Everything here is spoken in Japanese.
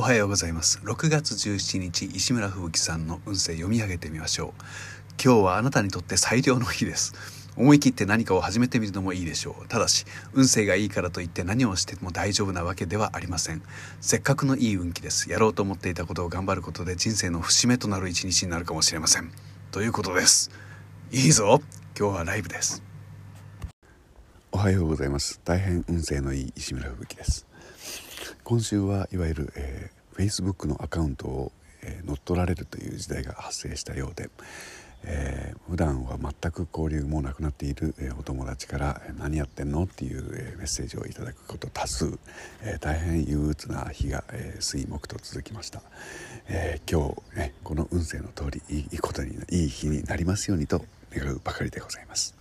おはようございます。6月17日石村吹雪さんの運勢読み上げてみましょう。今日はあなたにとって最良の日です。思い切って何かを始めてみるのもいいでしょう。ただし運勢がいいからといって何をしても大丈夫なわけではありません。せっかくのいい運気です。やろうと思っていたことを頑張ることで人生の節目となる一日になるかもしれません。ということです。いいぞ。今日はライブです。おはようございます。大変運勢のいい石村吹雪です。今週はいわゆる、えー、Facebook のアカウントを、えー、乗っ取られるという時代が発生したようで、えー、普段は全く交流もなくなっている、えー、お友達から「何やってんの?」っていう、えー、メッセージをいただくこと多数、えー、大変憂鬱な日が、えー、水木と続きました、えー、今日、ね、この運勢の通りいいことにいい日になりますようにと願うばかりでございます